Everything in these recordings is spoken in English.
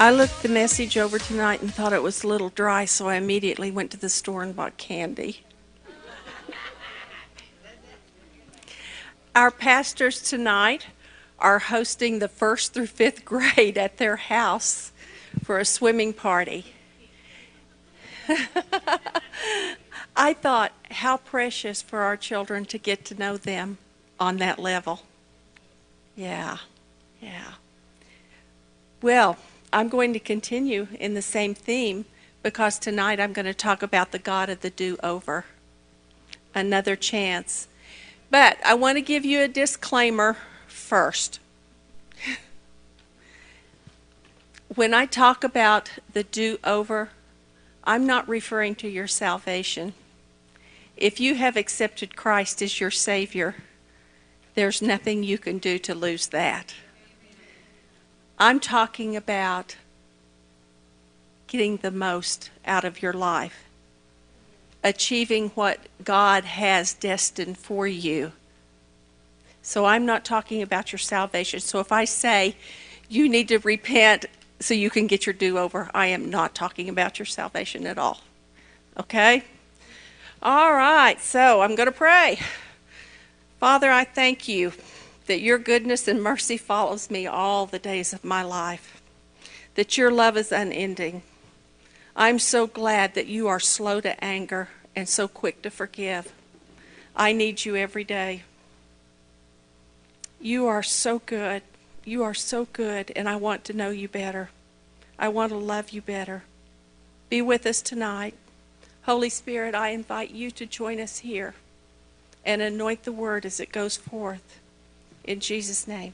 I looked the message over tonight and thought it was a little dry, so I immediately went to the store and bought candy. Our pastors tonight are hosting the first through fifth grade at their house for a swimming party. I thought how precious for our children to get to know them on that level. Yeah, yeah. Well, I'm going to continue in the same theme because tonight I'm going to talk about the God of the do over. Another chance. But I want to give you a disclaimer first. When I talk about the do over, I'm not referring to your salvation. If you have accepted Christ as your Savior, there's nothing you can do to lose that. I'm talking about getting the most out of your life, achieving what God has destined for you. So I'm not talking about your salvation. So if I say you need to repent so you can get your do over, I am not talking about your salvation at all. Okay? All right, so I'm going to pray. Father, I thank you that your goodness and mercy follows me all the days of my life, that your love is unending. I'm so glad that you are slow to anger and so quick to forgive. I need you every day. You are so good. You are so good, and I want to know you better. I want to love you better. Be with us tonight. Holy Spirit, I invite you to join us here and anoint the word as it goes forth. In Jesus' name,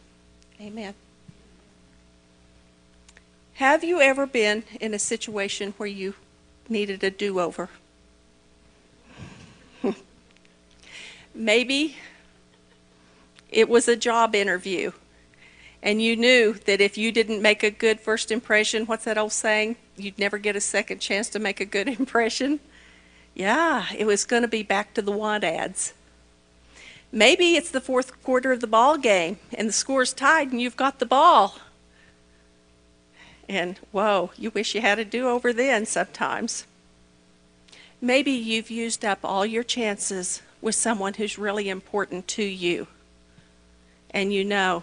amen. Have you ever been in a situation where you needed a do over? Maybe it was a job interview, and you knew that if you didn't make a good first impression, what's that old saying? You'd never get a second chance to make a good impression. Yeah, it was going to be back to the want ads. Maybe it's the fourth quarter of the ball game and the score's tied and you've got the ball. And whoa, you wish you had a do over then sometimes. Maybe you've used up all your chances with someone who's really important to you. And you know,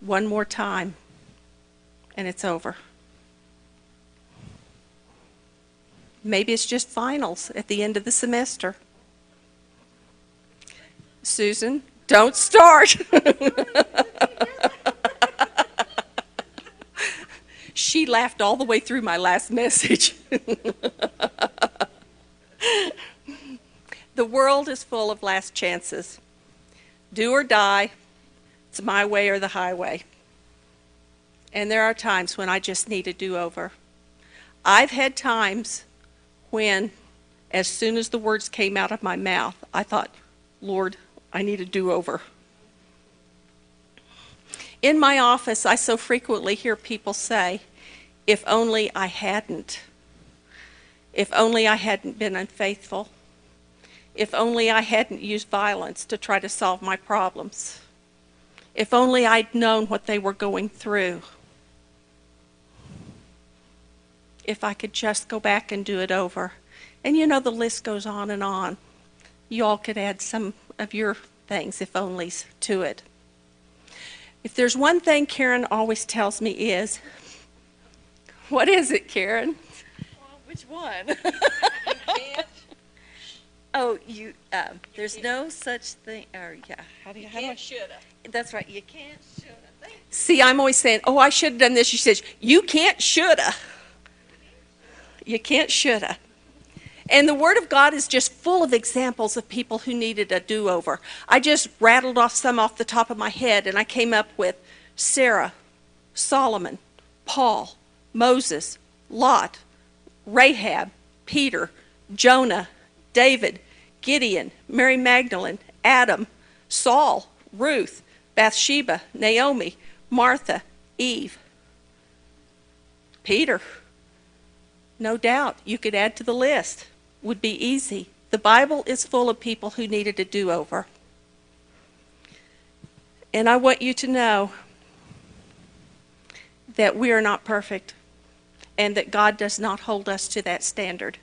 one more time, and it's over. Maybe it's just finals at the end of the semester. Susan, don't start. she laughed all the way through my last message. the world is full of last chances. Do or die, it's my way or the highway. And there are times when I just need a do over. I've had times when, as soon as the words came out of my mouth, I thought, Lord, I need a do over. In my office, I so frequently hear people say, if only I hadn't. If only I hadn't been unfaithful. If only I hadn't used violence to try to solve my problems. If only I'd known what they were going through. If I could just go back and do it over. And you know, the list goes on and on. You all could add some of your things, if onlys, to it. If there's one thing Karen always tells me is, what is it, Karen? Well, which one? oh, you. Uh, there's no such thing. Or yeah, how do you? You How do I, can't shoulda. that's right. You can't shoulda. Thank See, I'm always saying, oh, I should have done this. She says, you can't shoulda. You can't shoulda. And the Word of God is just full of examples of people who needed a do over. I just rattled off some off the top of my head, and I came up with Sarah, Solomon, Paul, Moses, Lot, Rahab, Peter, Jonah, David, Gideon, Mary Magdalene, Adam, Saul, Ruth, Bathsheba, Naomi, Martha, Eve, Peter. No doubt you could add to the list. Would be easy. The Bible is full of people who needed a do over. And I want you to know that we are not perfect and that God does not hold us to that standard.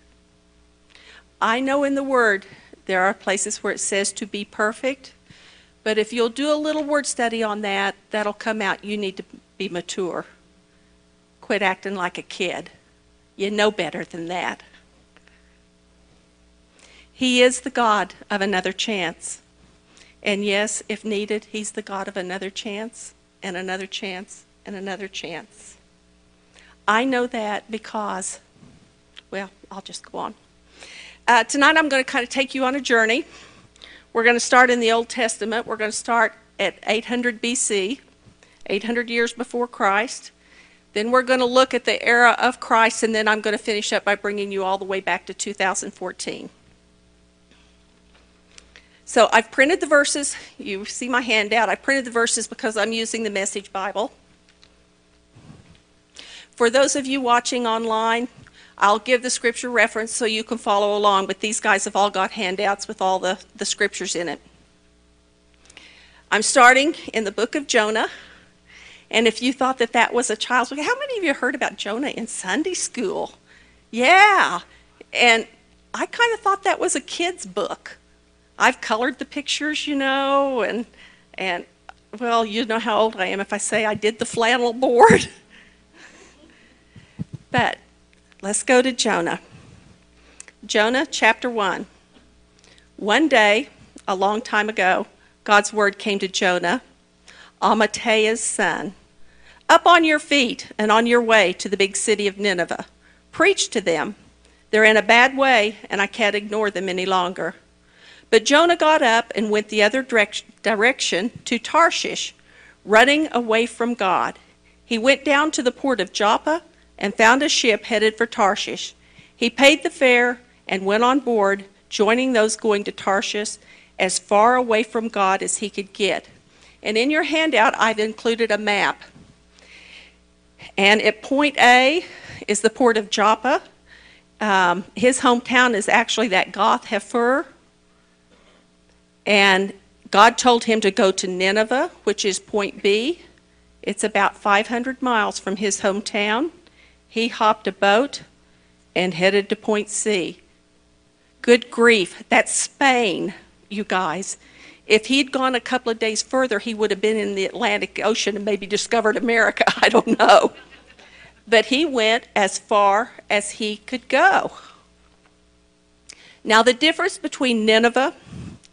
I know in the Word there are places where it says to be perfect, but if you'll do a little word study on that, that'll come out you need to be mature. Quit acting like a kid. You know better than that. He is the God of another chance. And yes, if needed, He's the God of another chance and another chance and another chance. I know that because, well, I'll just go on. Uh, tonight I'm going to kind of take you on a journey. We're going to start in the Old Testament. We're going to start at 800 BC, 800 years before Christ. Then we're going to look at the era of Christ, and then I'm going to finish up by bringing you all the way back to 2014. So I've printed the verses. You see my handout. I printed the verses because I'm using the Message Bible. For those of you watching online, I'll give the scripture reference so you can follow along, but these guys have all got handouts with all the, the scriptures in it. I'm starting in the book of Jonah. And if you thought that that was a child's book, how many of you heard about Jonah in Sunday school? Yeah. And I kind of thought that was a kid's book. I've colored the pictures, you know, and and well, you know how old I am if I say I did the flannel board. but let's go to Jonah. Jonah chapter 1. One day, a long time ago, God's word came to Jonah, Amitaiah's son. Up on your feet and on your way to the big city of Nineveh. Preach to them. They're in a bad way, and I can't ignore them any longer. But Jonah got up and went the other direction to Tarshish, running away from God. He went down to the port of Joppa and found a ship headed for Tarshish. He paid the fare and went on board, joining those going to Tarshish as far away from God as he could get. And in your handout, I've included a map. And at point A is the port of Joppa. Um, his hometown is actually that Gath Hepher, and God told him to go to Nineveh, which is point B. It's about 500 miles from his hometown. He hopped a boat and headed to point C. Good grief, that's Spain, you guys. If he'd gone a couple of days further, he would have been in the Atlantic Ocean and maybe discovered America. I don't know. But he went as far as he could go. Now, the difference between Nineveh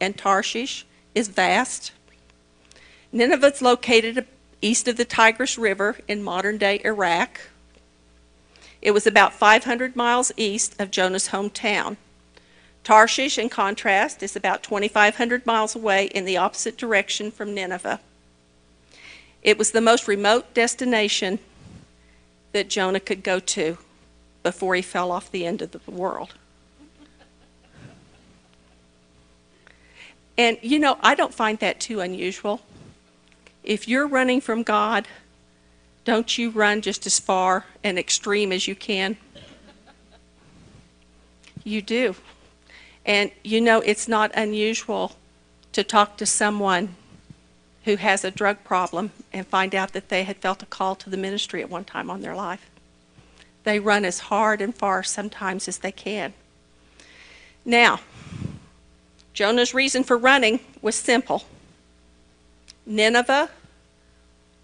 and Tarshish is vast. Nineveh is located east of the Tigris River in modern day Iraq. It was about 500 miles east of Jonah's hometown. Tarshish, in contrast, is about 2,500 miles away in the opposite direction from Nineveh. It was the most remote destination that Jonah could go to before he fell off the end of the world. And you know, I don't find that too unusual. If you're running from God, don't you run just as far and extreme as you can? You do. And you know, it's not unusual to talk to someone who has a drug problem and find out that they had felt a call to the ministry at one time on their life. They run as hard and far sometimes as they can. Now, Jonah's reason for running was simple Nineveh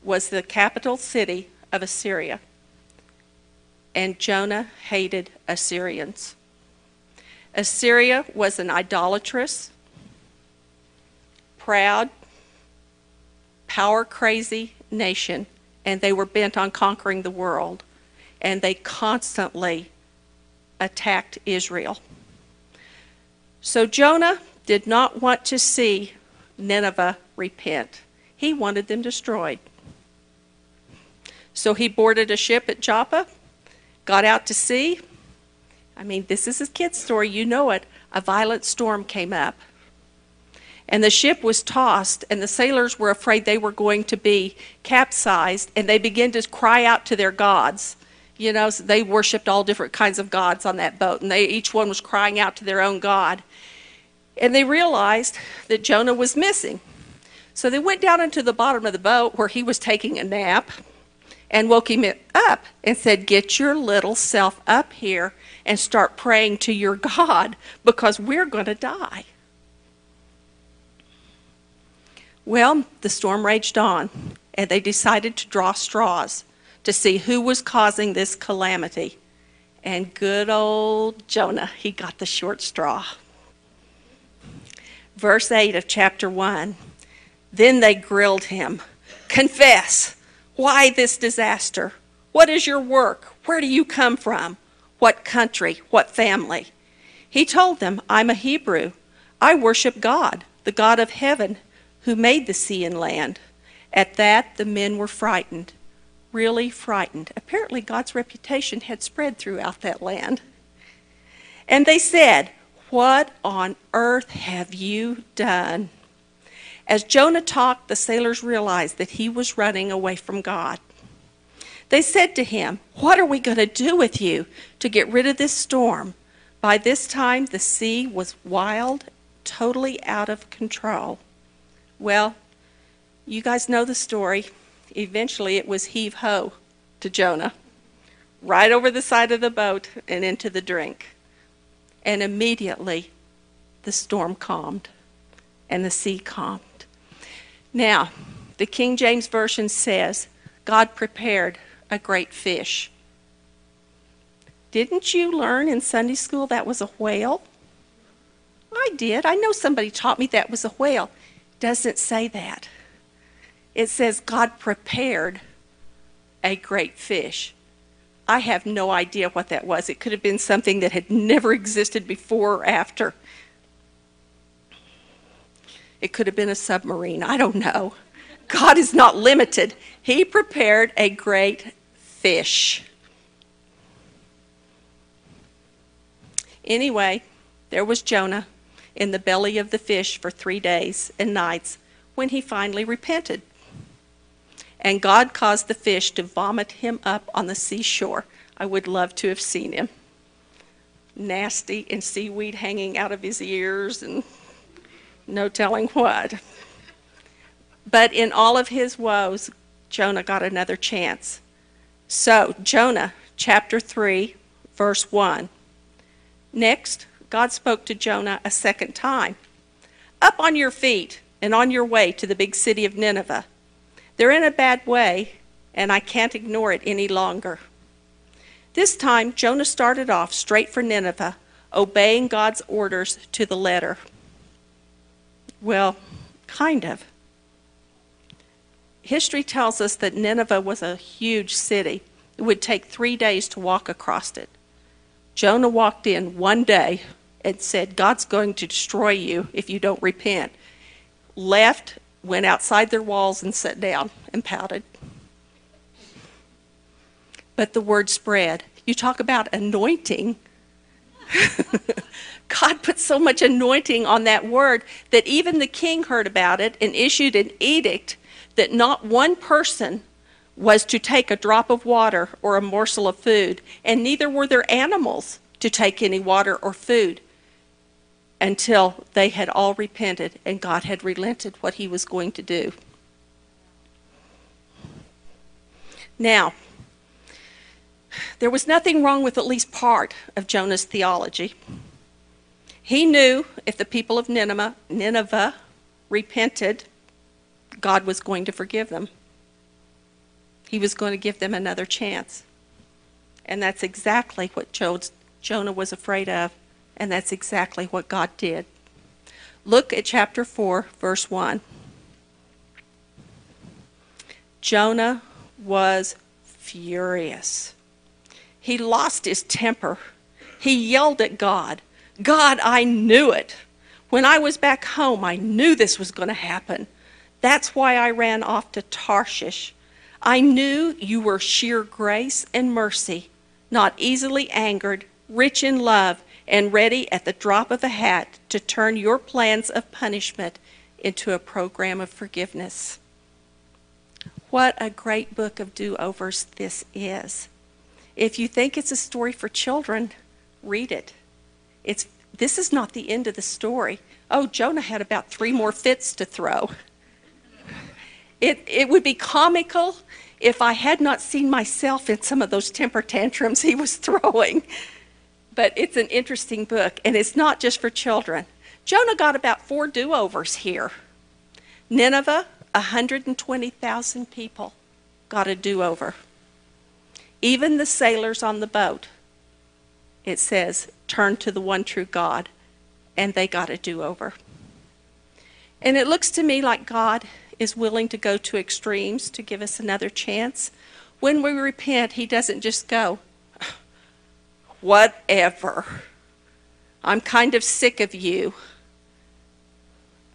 was the capital city of Assyria, and Jonah hated Assyrians. Assyria was an idolatrous, proud, power crazy nation, and they were bent on conquering the world, and they constantly attacked Israel. So Jonah did not want to see Nineveh repent. He wanted them destroyed. So he boarded a ship at Joppa, got out to sea. I mean, this is a kid's story, you know it. A violent storm came up. And the ship was tossed, and the sailors were afraid they were going to be capsized, and they began to cry out to their gods. You know, they worshiped all different kinds of gods on that boat, and they each one was crying out to their own god. And they realized that Jonah was missing. So they went down into the bottom of the boat where he was taking a nap. and woke him up and said, Get your little self up here and start praying to your God because we're going to die. Well, the storm raged on, and they decided to draw straws to see who was causing this calamity. And good old Jonah, he got the short straw. Verse 8 of chapter 1 Then they grilled him. Confess. Why this disaster? What is your work? Where do you come from? What country? What family? He told them, I'm a Hebrew. I worship God, the God of heaven, who made the sea and land. At that, the men were frightened really frightened. Apparently, God's reputation had spread throughout that land. And they said, What on earth have you done? As Jonah talked, the sailors realized that he was running away from God. They said to him, What are we going to do with you to get rid of this storm? By this time, the sea was wild, totally out of control. Well, you guys know the story eventually it was heave ho to Jonah, right over the side of the boat and into the drink. And immediately the storm calmed and the sea calmed. Now, the King James Version says, God prepared a great fish. Didn't you learn in Sunday school that was a whale? I did. I know somebody taught me that was a whale. Doesn't say that it says God prepared a great fish. I have no idea what that was. It could have been something that had never existed before or after. It could have been a submarine. I don't know. God is not limited. He prepared a great fish. Anyway, there was Jonah in the belly of the fish for three days and nights when he finally repented and God caused the fish to vomit him up on the seashore. I would love to have seen him. Nasty and seaweed hanging out of his ears and no telling what. But in all of his woes, Jonah got another chance. So, Jonah chapter 3, verse 1. Next, God spoke to Jonah a second time Up on your feet and on your way to the big city of Nineveh they're in a bad way, and I can't ignore it any longer. This time, Jonah started off straight for Nineveh, obeying God's orders to the letter. Well, kind of. History tells us that Nineveh was a huge city. It would take three days to walk across it. Jonah walked in one day and said, God's going to destroy you if you don't repent. Left went outside their walls and sat down and pouted. But the word spread. You talk about anointing. God put so much anointing on that word that even the king heard about it and issued an edict that not one person was to take a drop of water or a morsel of food, and neither were there animals to take any water or food until they had all repented and God had relented what he was going to do. Now, there was nothing wrong with at least part of Jonah's theology. He knew if the people of Nineveh, Nineveh repented, God was going to forgive them. He was going to give them another chance. And that's exactly what Jonah was afraid of. And that's exactly what God did. Look at chapter 4, verse 1. Jonah was furious. He lost his temper. He yelled at God, God, I knew it. When I was back home, I knew this was going to happen. That's why I ran off to Tarshish. I knew you were sheer grace and mercy, not easily angered, rich in love, and ready at the drop of a hat to turn your plans of punishment into a program of forgiveness. What a great book of do overs this is. If you think it's a story for children, read it. It's, this is not the end of the story. Oh, Jonah had about three more fits to throw. It, it would be comical if I had not seen myself in some of those temper tantrums he was throwing. But it's an interesting book, and it's not just for children. Jonah got about four do overs here. Nineveh, 120,000 people got a do over. Even the sailors on the boat, it says, turned to the one true God, and they got a do over. And it looks to me like God is willing to go to extremes to give us another chance. When we repent, He doesn't just go, whatever. I'm kind of sick of you.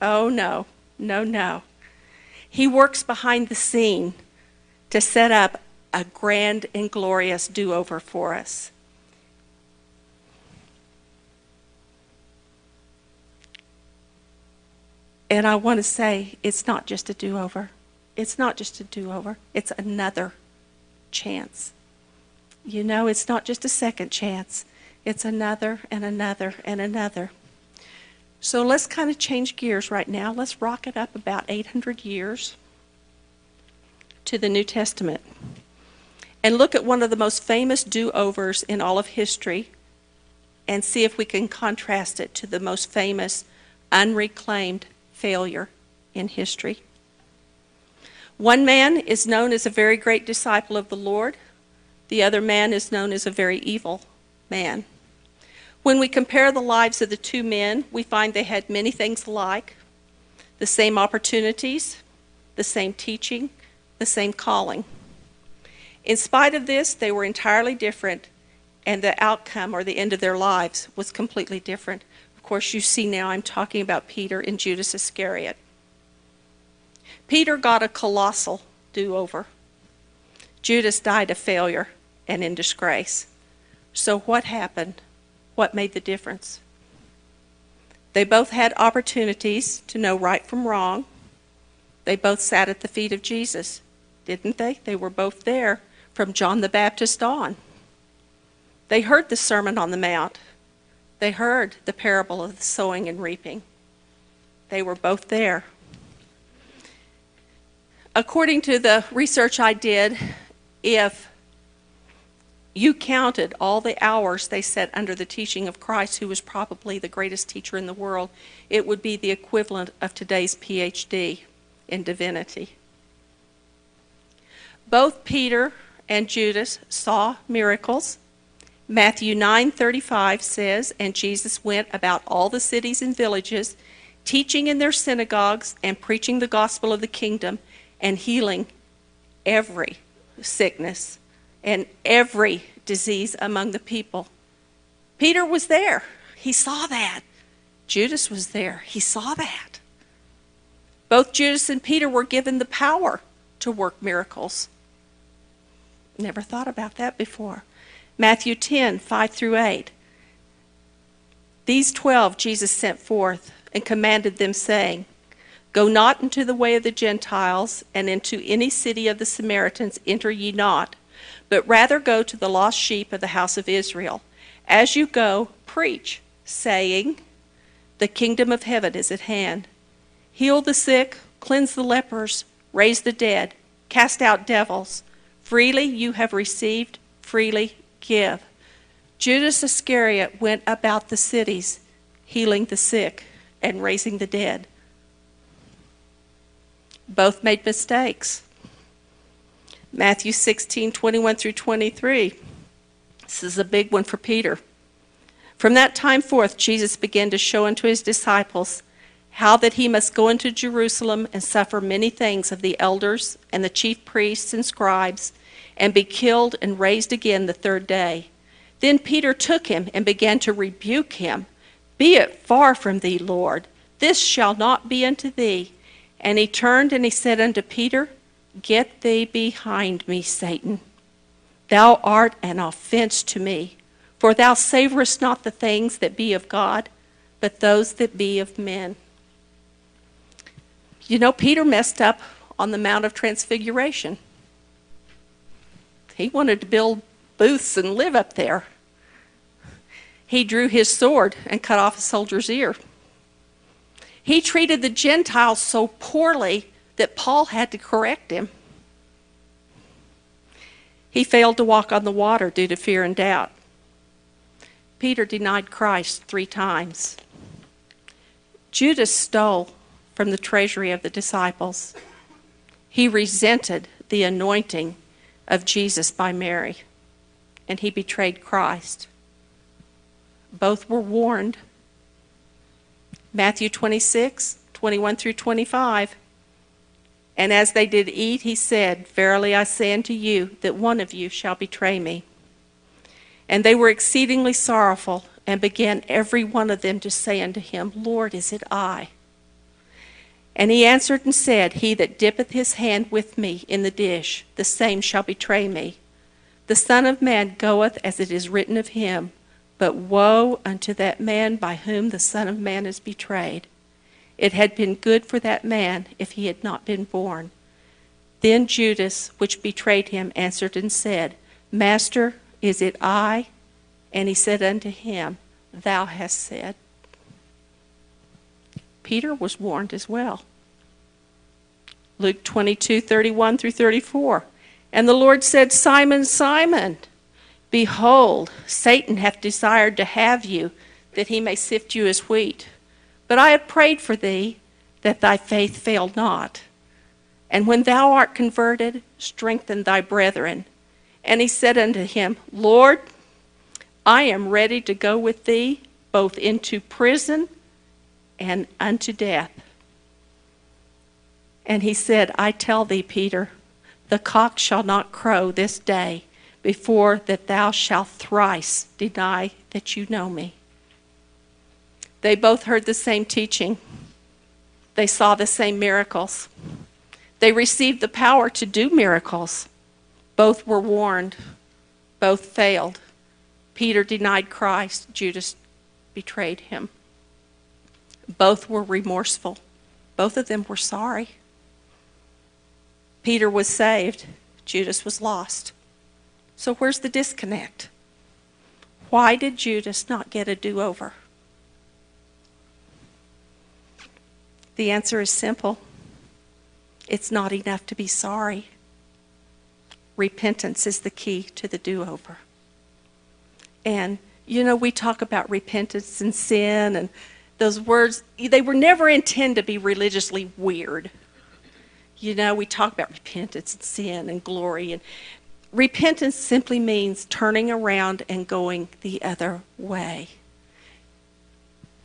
Oh, no, no, no. He works behind the scene to set up a grand and glorious do over for us. And I want to say it's not just a do over. It's not just a do over, it's another chance. You know, it's not just a second chance, it's another and another and another. So let's kind of change gears right now. Let's rock it up about 800 years to the New Testament and look at one of the most famous do overs in all of history and see if we can contrast it to the most famous unreclaimed failure in history. One man is known as a very great disciple of the Lord, the other man is known as a very evil man. When we compare the lives of the two men, we find they had many things alike the same opportunities, the same teaching, the same calling. In spite of this, they were entirely different, and the outcome or the end of their lives was completely different. Of course, you see now I'm talking about Peter and Judas Iscariot. Peter got a colossal do over. Judas died a failure and in disgrace. So, what happened? What made the difference? They both had opportunities to know right from wrong. They both sat at the feet of Jesus, didn't they? They were both there from John the Baptist on. They heard the Sermon on the Mount. They heard the parable of the sowing and reaping. They were both there. According to the research I did, if you counted all the hours they sat under the teaching of Christ, who was probably the greatest teacher in the world, it would be the equivalent of today's PhD in divinity. Both Peter and Judas saw miracles. Matthew 9:35 says, "And Jesus went about all the cities and villages, teaching in their synagogues and preaching the gospel of the kingdom and healing every sickness and every disease among the people." Peter was there. He saw that. Judas was there. He saw that. Both Judas and Peter were given the power to work miracles. Never thought about that before. Matthew 10, 5 through 8. These twelve Jesus sent forth and commanded them, saying, Go not into the way of the Gentiles, and into any city of the Samaritans enter ye not, but rather go to the lost sheep of the house of Israel. As you go, preach, saying, The kingdom of heaven is at hand. Heal the sick, cleanse the lepers, raise the dead, cast out devils. Freely you have received, freely give. Judas Iscariot went about the cities, healing the sick and raising the dead. Both made mistakes. Matthew 16, 21 through 23. This is a big one for Peter. From that time forth, Jesus began to show unto his disciples how that he must go into Jerusalem and suffer many things of the elders and the chief priests and scribes, and be killed and raised again the third day. Then Peter took him and began to rebuke him. Be it far from thee, Lord. This shall not be unto thee. And he turned and he said unto Peter, Get thee behind me, Satan. Thou art an offense to me, for thou savorest not the things that be of God, but those that be of men. You know, Peter messed up on the Mount of Transfiguration. He wanted to build booths and live up there. He drew his sword and cut off a soldier's ear. He treated the Gentiles so poorly that Paul had to correct him. He failed to walk on the water due to fear and doubt. Peter denied Christ three times. Judas stole from the treasury of the disciples. He resented the anointing of Jesus by Mary, and he betrayed Christ. Both were warned. Matthew 26, 21 through 25. And as they did eat, he said, Verily I say unto you, that one of you shall betray me. And they were exceedingly sorrowful, and began every one of them to say unto him, Lord, is it I? And he answered and said, He that dippeth his hand with me in the dish, the same shall betray me. The Son of Man goeth as it is written of him, but woe unto that man by whom the Son of Man is betrayed. It had been good for that man if he had not been born. Then Judas, which betrayed him, answered and said, Master, is it I? And he said unto him, Thou hast said. Peter was warned as well. Luke 22, 31 through 34. And the Lord said, Simon, Simon, behold, Satan hath desired to have you, that he may sift you as wheat. But I have prayed for thee, that thy faith fail not. And when thou art converted, strengthen thy brethren. And he said unto him, Lord, I am ready to go with thee both into prison and unto death. And he said, I tell thee, Peter, the cock shall not crow this day before that thou shalt thrice deny that you know me. They both heard the same teaching. They saw the same miracles. They received the power to do miracles. Both were warned. Both failed. Peter denied Christ. Judas betrayed him. Both were remorseful. Both of them were sorry. Peter was saved, Judas was lost. So where's the disconnect? Why did Judas not get a do over? The answer is simple it's not enough to be sorry. Repentance is the key to the do over. And, you know, we talk about repentance and sin, and those words, they were never intended to be religiously weird. You know, we talk about repentance and sin and glory, and repentance simply means turning around and going the other way.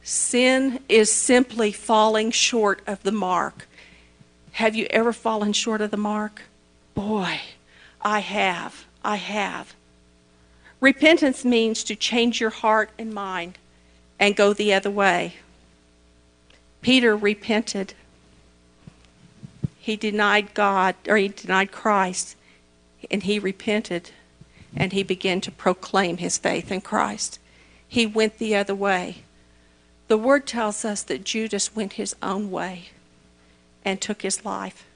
Sin is simply falling short of the mark. Have you ever fallen short of the mark? Boy, I have. I have. Repentance means to change your heart and mind and go the other way. Peter repented. He denied God, or he denied Christ, and he repented, and he began to proclaim his faith in Christ. He went the other way. The word tells us that Judas went his own way and took his life.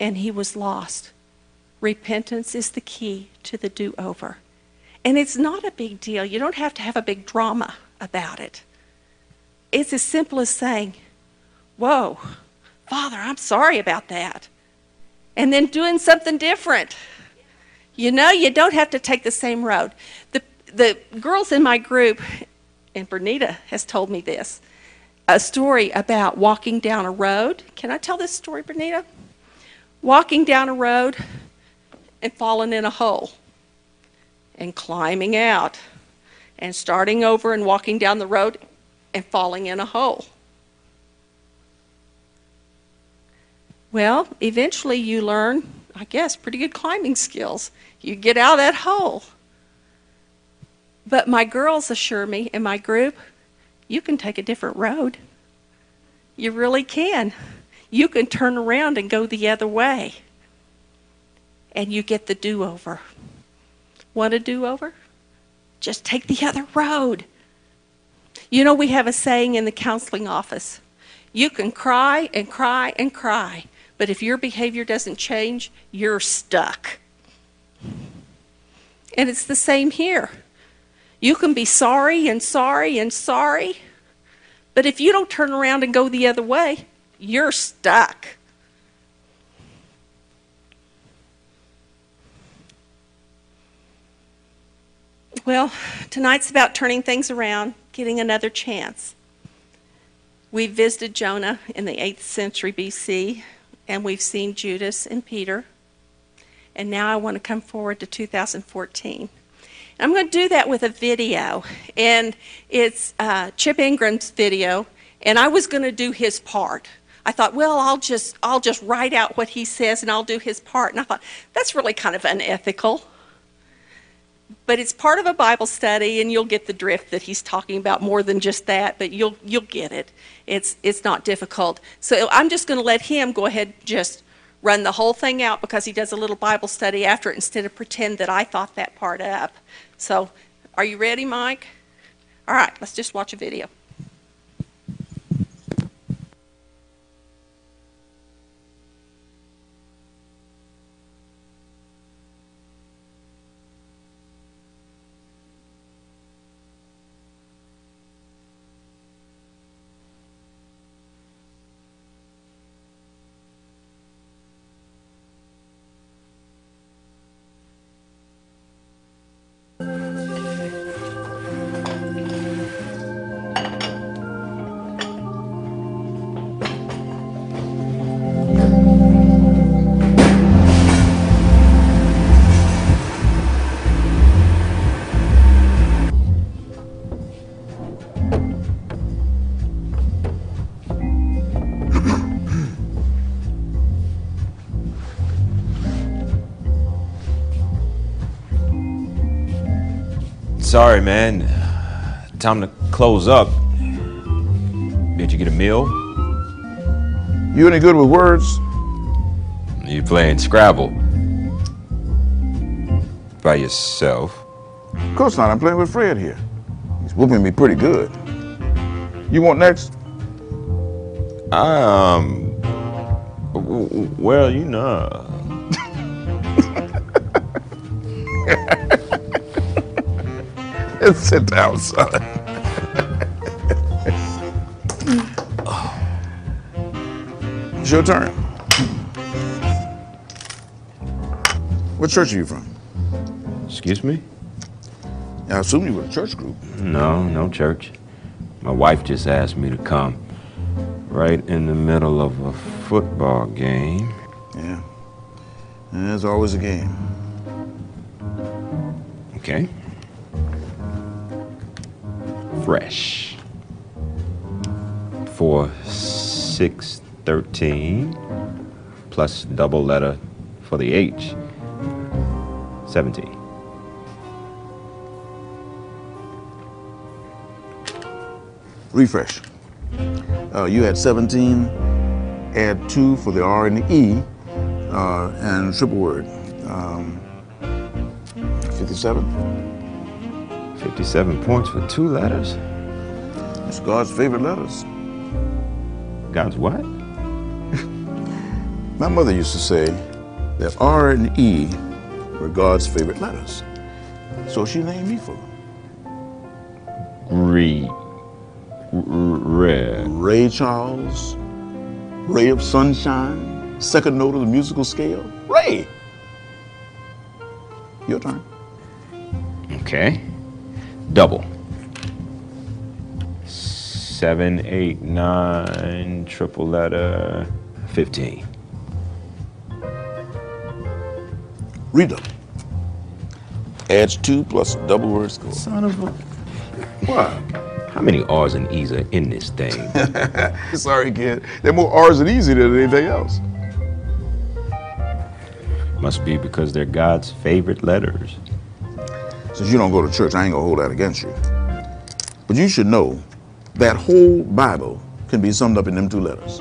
And he was lost. Repentance is the key to the do over. And it's not a big deal. You don't have to have a big drama about it. It's as simple as saying, Whoa, Father, I'm sorry about that. And then doing something different. You know, you don't have to take the same road. The, the girls in my group, and Bernita has told me this, a story about walking down a road. Can I tell this story, Bernita? Walking down a road and falling in a hole and climbing out and starting over and walking down the road and falling in a hole. Well, eventually you learn, I guess, pretty good climbing skills. You get out of that hole. But my girls assure me in my group, you can take a different road. You really can. You can turn around and go the other way and you get the do over. Want a do over? Just take the other road. You know, we have a saying in the counseling office you can cry and cry and cry, but if your behavior doesn't change, you're stuck. And it's the same here. You can be sorry and sorry and sorry, but if you don't turn around and go the other way, you're stuck. Well, tonight's about turning things around, getting another chance. We visited Jonah in the 8th century BC, and we've seen Judas and Peter. And now I want to come forward to 2014. I'm going to do that with a video, and it's uh, Chip Ingram's video, and I was going to do his part. I thought, well, I'll just I'll just write out what he says, and I'll do his part. And I thought that's really kind of unethical. But it's part of a Bible study, and you'll get the drift that he's talking about more than just that. But you'll you'll get it. It's it's not difficult. So I'm just going to let him go ahead just run the whole thing out because he does a little Bible study after it instead of pretend that I thought that part up. So, are you ready, Mike? All right, let's just watch a video. Sorry, man. Time to close up. Did you get a meal? You any good with words? You playing Scrabble? By yourself? Of course not. I'm playing with Fred here. He's whooping me pretty good. You want next? Um. Well, you know. Sit down, son. it's your turn. What church are you from? Excuse me? I assume you were a church group. No, no church. My wife just asked me to come. Right in the middle of a football game. Yeah. And there's always a game. Okay. Fresh. For six thirteen plus double letter for the H. Seventeen. Refresh. Uh, you had 17, add 2 for the R and the E, uh, and triple word. Um, 57. Fifty-seven points for two letters. It's God's favorite letters. God's what? My mother used to say that R and E were God's favorite letters. So she named me for them. Re. Red. Ray Charles, Ray of Sunshine, second note of the musical scale. Ray! Your turn. Okay. Double. Seven, eight, nine, triple letter, fifteen. Redouble. Adds two plus double word score. Son of a. What? How many R's and E's are in this thing? Sorry, kid. They're more R's and E's than anything else. Must be because they're God's favorite letters. Since you don't go to church, I ain't gonna hold that against you. But you should know that whole Bible can be summed up in them two letters.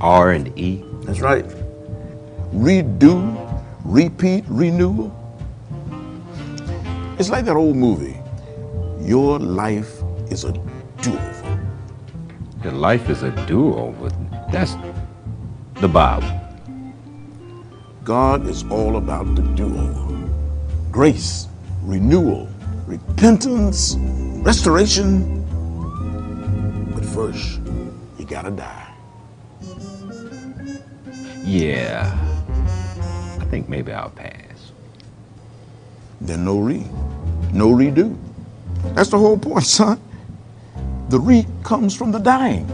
R and E. That's right. Redo, repeat, renewal. It's like that old movie. Your life is a do-over. Your life is a do-over. That's the Bible. God is all about the do-over. Grace, renewal, repentance, restoration. But first, you gotta die. Yeah. I think maybe I'll pass. Then no re, no redo. That's the whole point, son. The re comes from the dying.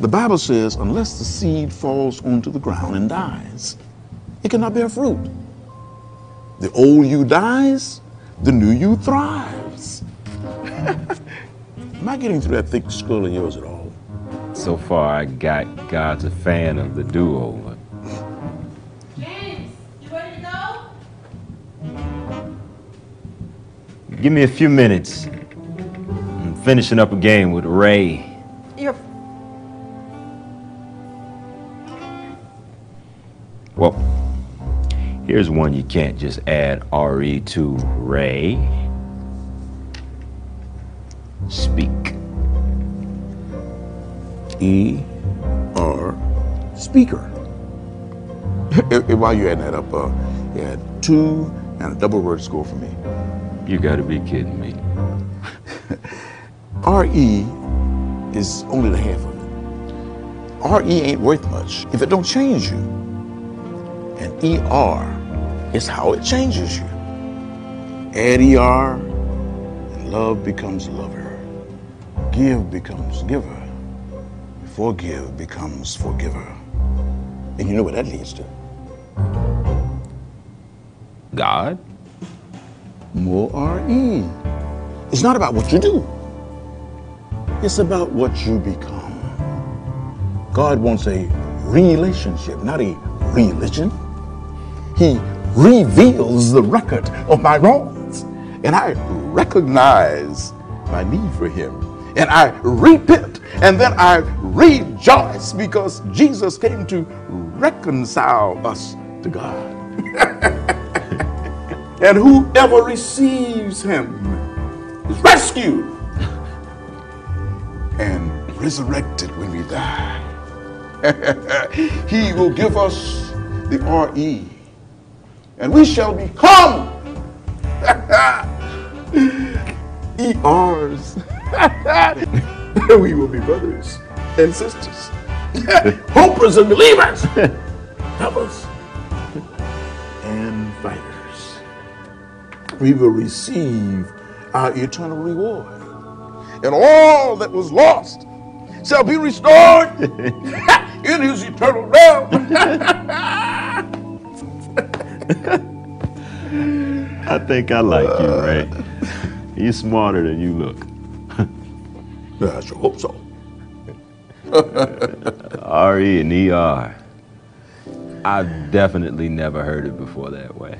The Bible says, unless the seed falls onto the ground and dies, it cannot bear fruit. The old you dies, the new you thrives. Am I getting through that thick skull of yours at all? So far, I got God's a fan of the do-over. James, you ready to go? Give me a few minutes. I'm finishing up a game with Ray. Here's one you can't just add RE to Ray. Speak. E R speaker. While you're adding that up, uh, you had two and a double word score for me. You gotta be kidding me. RE is only the half of it. RE ain't worth much if it don't change you. And ER is how it changes you. Add ER, and love becomes lover. Give becomes giver. Forgive becomes forgiver. And you know what that leads to? God? More RE. It's not about what you do. It's about what you become. God wants a relationship, not a religion. He reveals the record of my wrongs. And I recognize my need for Him. And I repent. And then I rejoice because Jesus came to reconcile us to God. and whoever receives Him is rescued and resurrected when we die. he will give us the RE, and we shall become ERs. we will be brothers and sisters, hopers and believers, helpers and fighters. We will receive our eternal reward and all that was lost shall be restored in his eternal realm. I think I like you, Ray. You're smarter than you look. I sure hope so. RE and ER. I've definitely never heard it before that way.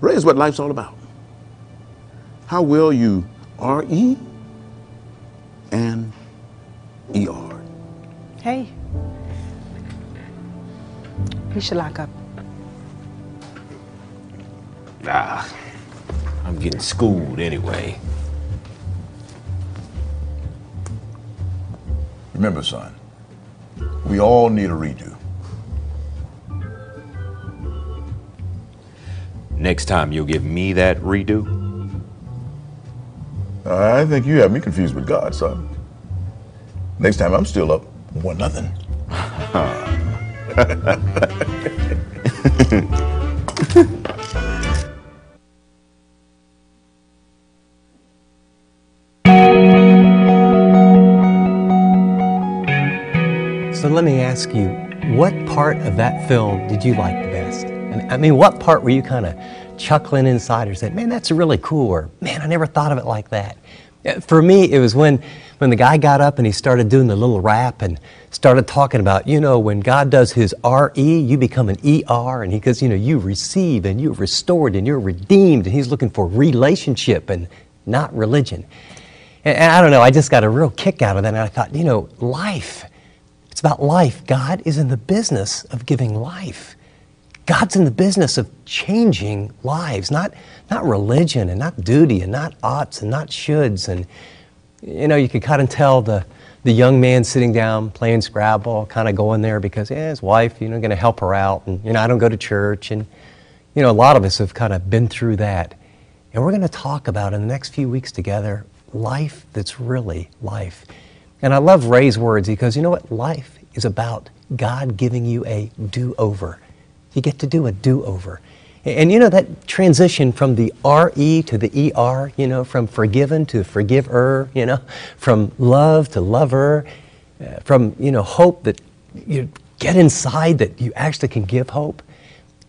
Ray is what life's all about. How well you RE and ER. Hey. You should lock up. Ah, I'm getting schooled anyway. Remember, son, we all need a redo. Next time you'll give me that redo? I think you have me confused with God, son. Next time I'm still up, one nothing. let me ask you, what part of that film did you like the best? I mean, what part were you kind of chuckling inside or saying, man, that's really cool, or man, I never thought of it like that? For me, it was when, when the guy got up and he started doing the little rap and started talking about, you know, when God does his RE, you become an ER. And he goes, you know, you receive and you're restored and you're redeemed. And he's looking for relationship and not religion. And, and I don't know, I just got a real kick out of that. And I thought, you know, life. About life. God is in the business of giving life. God's in the business of changing lives, not, not religion and not duty and not oughts and not shoulds. And, you know, you could kind of tell the, the young man sitting down playing Scrabble, kind of going there because, yeah, his wife, you know, going to help her out. And, you know, I don't go to church. And, you know, a lot of us have kind of been through that. And we're going to talk about in the next few weeks together life that's really life. And I love Ray's words. Goes, You know what? Life is about God giving you a do over. You get to do a do over. And you know that transition from the RE to the ER, you know, from forgiven to forgiver, you know, from love to lover, uh, from, you know, hope that you get inside that you actually can give hope.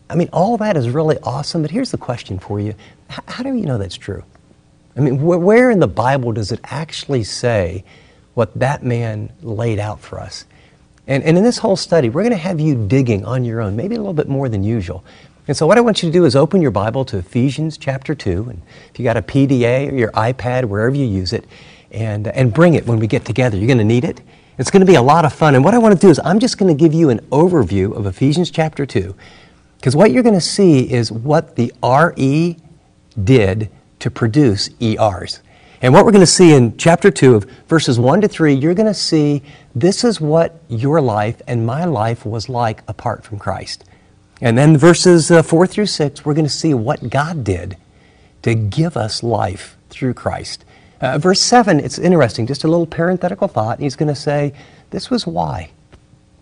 I mean, all that is really awesome, but here's the question for you H- How do you know that's true? I mean, wh- where in the Bible does it actually say what that man laid out for us? And, and in this whole study, we're going to have you digging on your own, maybe a little bit more than usual. And so, what I want you to do is open your Bible to Ephesians chapter 2. And if you got a PDA or your iPad, wherever you use it, and, and bring it when we get together. You're going to need it. It's going to be a lot of fun. And what I want to do is, I'm just going to give you an overview of Ephesians chapter 2. Because what you're going to see is what the RE did to produce ERs. And what we're going to see in chapter 2 of verses 1 to 3, you're going to see this is what your life and my life was like apart from Christ. And then verses uh, 4 through 6, we're going to see what God did to give us life through Christ. Uh, verse 7, it's interesting, just a little parenthetical thought. He's going to say, This was why.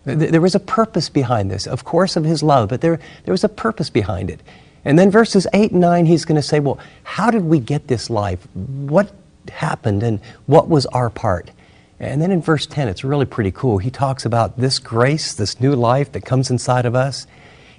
Th- There was a purpose behind this, of course, of his love, but there, there was a purpose behind it. And then verses 8 and 9, he's going to say, Well, how did we get this life? What happened and what was our part? And then in verse 10, it's really pretty cool. He talks about this grace, this new life that comes inside of us.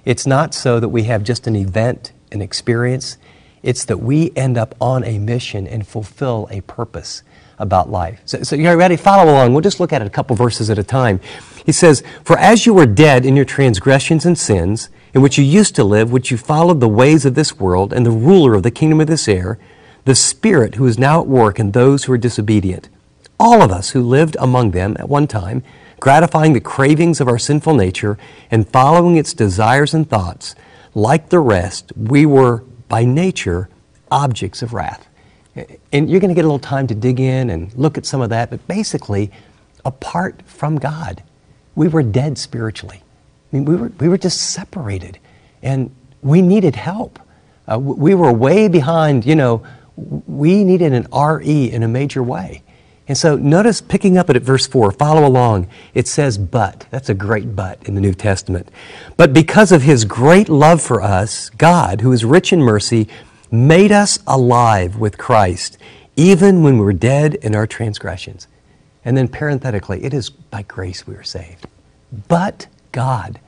It's not so that we have just an event, an experience. It's that we end up on a mission and fulfill a purpose about life. So, so you're ready? Follow along. We'll just look at it a couple verses at a time. He says, For as you were dead in your transgressions and sins, in which you used to live, which you followed the ways of this world and the ruler of the kingdom of this air, the Spirit who is now at work in those who are disobedient. All of us who lived among them at one time, gratifying the cravings of our sinful nature and following its desires and thoughts, like the rest, we were by nature objects of wrath. And you're going to get a little time to dig in and look at some of that, but basically, apart from God, we were dead spiritually. I mean, we were, we were just separated, and we needed help. Uh, we were way behind, you know, we needed an RE in a major way. And so notice picking up at verse 4, follow along. It says, but. That's a great but in the New Testament. But because of his great love for us, God, who is rich in mercy, made us alive with Christ, even when we were dead in our transgressions. And then parenthetically, it is by grace we are saved. But God.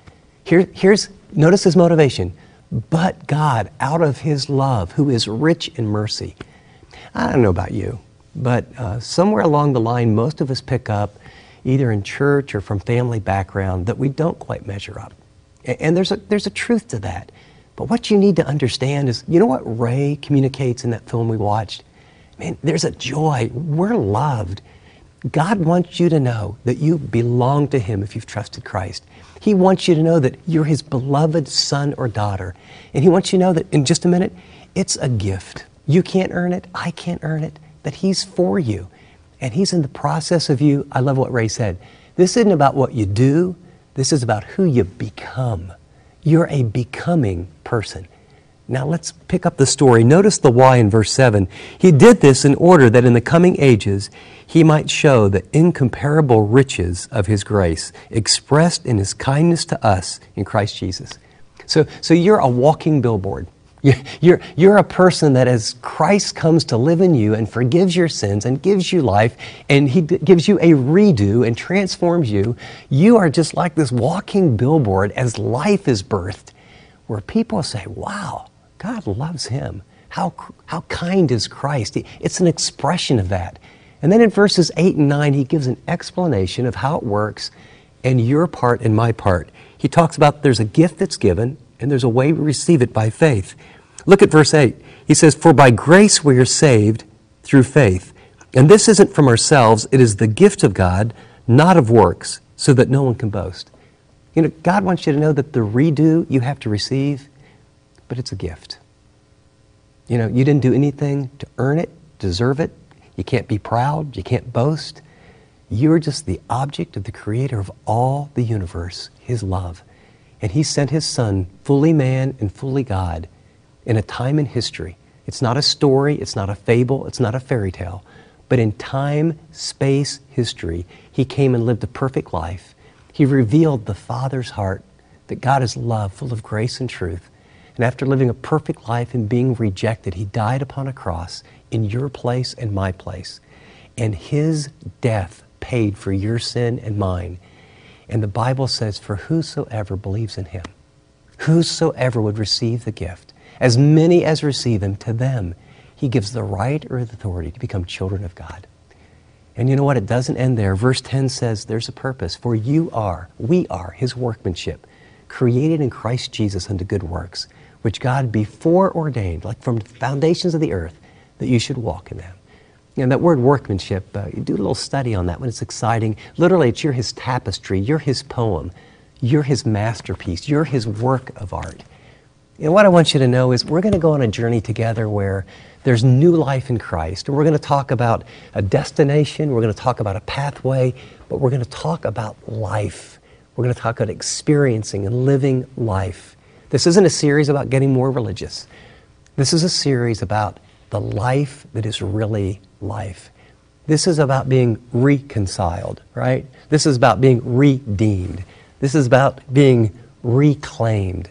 Here, here's, notice his motivation. But God, out of his love, who is rich in mercy. I don't know about you, but uh, somewhere along the line, most of us pick up, either in church or from family background, that we don't quite measure up. And there's a, there's a truth to that. But what you need to understand is, you know what Ray communicates in that film we watched? Man, there's a joy. We're loved. God wants you to know that you belong to Him if you've trusted Christ. He wants you to know that you're His beloved son or daughter. And He wants you to know that in just a minute, it's a gift. You can't earn it, I can't earn it, that He's for you. And He's in the process of you. I love what Ray said. This isn't about what you do, this is about who you become. You're a becoming person. Now let's pick up the story. Notice the why in verse 7. He did this in order that in the coming ages he might show the incomparable riches of his grace expressed in his kindness to us in Christ Jesus. So, so you're a walking billboard. You're, you're, a person that as Christ comes to live in you and forgives your sins and gives you life and he gives you a redo and transforms you, you are just like this walking billboard as life is birthed where people say, wow, God loves him. How, how kind is Christ? It's an expression of that. And then in verses 8 and 9, he gives an explanation of how it works and your part and my part. He talks about there's a gift that's given and there's a way we receive it by faith. Look at verse 8. He says, For by grace we are saved through faith. And this isn't from ourselves, it is the gift of God, not of works, so that no one can boast. You know, God wants you to know that the redo you have to receive, but it's a gift. You know, you didn't do anything to earn it, deserve it. You can't be proud, you can't boast. You're just the object of the creator of all the universe, his love. And he sent his son, fully man and fully God, in a time in history. It's not a story, it's not a fable, it's not a fairy tale, But in time, space, history, he came and lived a perfect life. He revealed the Father's heart that God is love, full of grace and truth. And after living a perfect life and being rejected, he died upon a cross in your place and my place. And his death paid for your sin and mine. And the Bible says, For whosoever believes in him, whosoever would receive the gift, as many as receive him, to them he gives the right or the authority to become children of God. And you know what? It doesn't end there. Verse 10 says there's a purpose. For you are, we are, his workmanship, created in Christ Jesus unto good works, which God before ordained, like from the foundations of the earth, that you should walk in them. And that word workmanship, uh, you do a little study on that when it's exciting. Literally, it's you're his tapestry, you're his poem, you're his masterpiece, you're his work of art. And what I want you to know is we're going to go on a journey together where there's new life in Christ. And we're going to talk about a destination, we're going to talk about a pathway, but we're going to talk about life. We're going to talk about experiencing and living life. This isn't a series about getting more religious. This is a series about the life that is really life. This is about being reconciled, right? This is about being redeemed. This is about being reclaimed.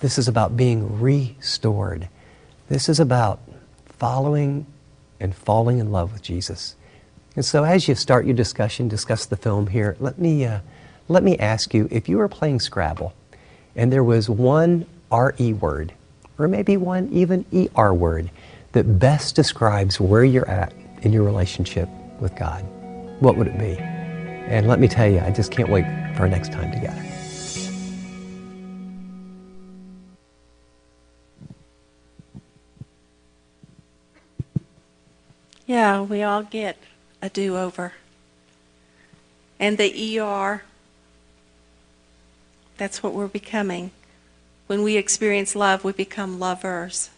This is about being restored. This is about following and falling in love with Jesus. And so, as you start your discussion, discuss the film here, let me, uh, let me ask you if you were playing Scrabble and there was one RE word, or maybe one even ER word, that best describes where you're at in your relationship with God, what would it be? And let me tell you, I just can't wait for our next time together. Yeah, we all get a do over. And the ER, that's what we're becoming. When we experience love, we become lovers.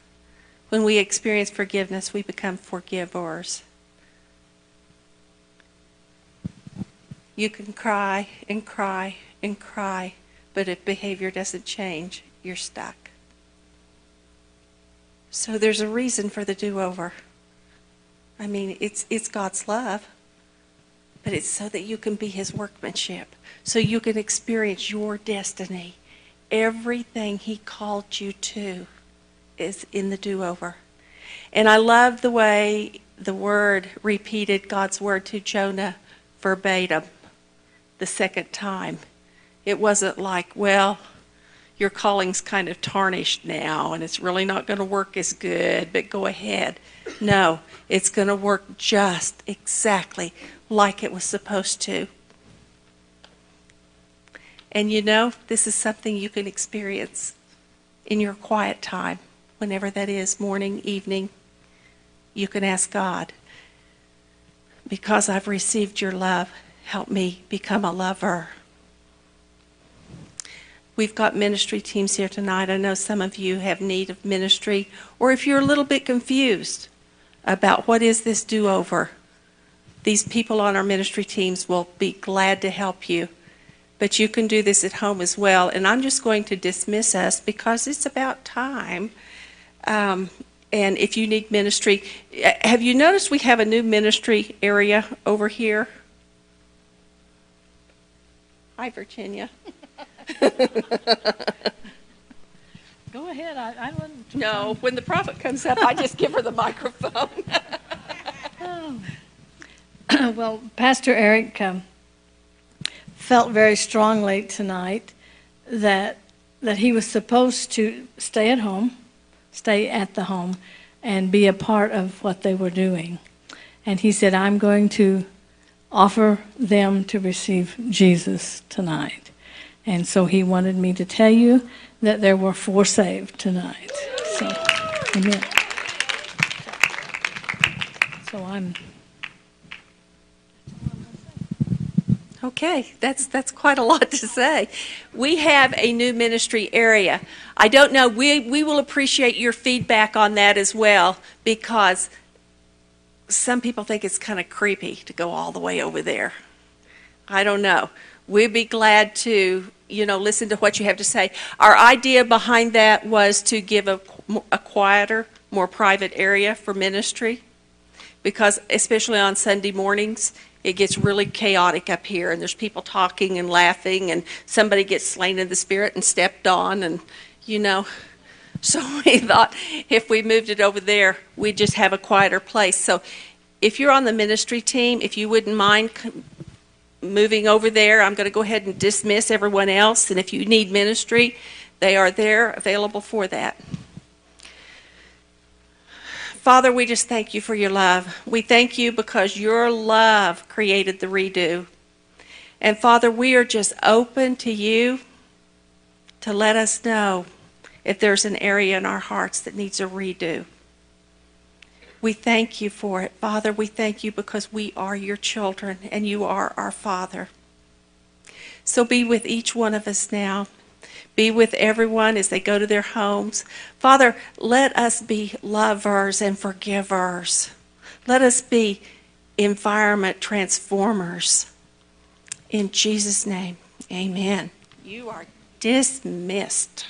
When we experience forgiveness, we become forgivers. You can cry and cry and cry, but if behavior doesn't change, you're stuck. So there's a reason for the do over. I mean, it's, it's God's love, but it's so that you can be His workmanship, so you can experience your destiny. Everything He called you to is in the do over. And I love the way the word repeated God's word to Jonah verbatim the second time. It wasn't like, well, your calling's kind of tarnished now and it's really not going to work as good, but go ahead. No, it's going to work just exactly like it was supposed to. And you know, this is something you can experience in your quiet time, whenever that is, morning, evening. You can ask God, because I've received your love, help me become a lover. We've got ministry teams here tonight. I know some of you have need of ministry, or if you're a little bit confused about what is this do over, these people on our ministry teams will be glad to help you. But you can do this at home as well. And I'm just going to dismiss us because it's about time. Um, and if you need ministry, have you noticed we have a new ministry area over here? Hi, Virginia. Go ahead, I, I wouldn't. No, when the prophet comes up, I just give her the microphone. Well, Pastor Eric um, felt very strongly tonight that, that he was supposed to stay at home, stay at the home, and be a part of what they were doing. And he said, I'm going to offer them to receive Jesus tonight. And so he wanted me to tell you that there were four saved tonight. So, amen. So I'm. Okay, that's that's quite a lot to say. We have a new ministry area. I don't know. We we will appreciate your feedback on that as well because some people think it's kind of creepy to go all the way over there. I don't know. We'd be glad to, you know, listen to what you have to say. Our idea behind that was to give a, a quieter, more private area for ministry because especially on Sunday mornings, it gets really chaotic up here, and there's people talking and laughing, and somebody gets slain in the spirit and stepped on, and you know. So we thought if we moved it over there, we'd just have a quieter place. So if you're on the ministry team, if you wouldn't mind moving over there, I'm going to go ahead and dismiss everyone else. And if you need ministry, they are there available for that. Father, we just thank you for your love. We thank you because your love created the redo. And Father, we are just open to you to let us know if there's an area in our hearts that needs a redo. We thank you for it. Father, we thank you because we are your children and you are our Father. So be with each one of us now. Be with everyone as they go to their homes. Father, let us be lovers and forgivers. Let us be environment transformers. In Jesus' name, amen. You are dismissed.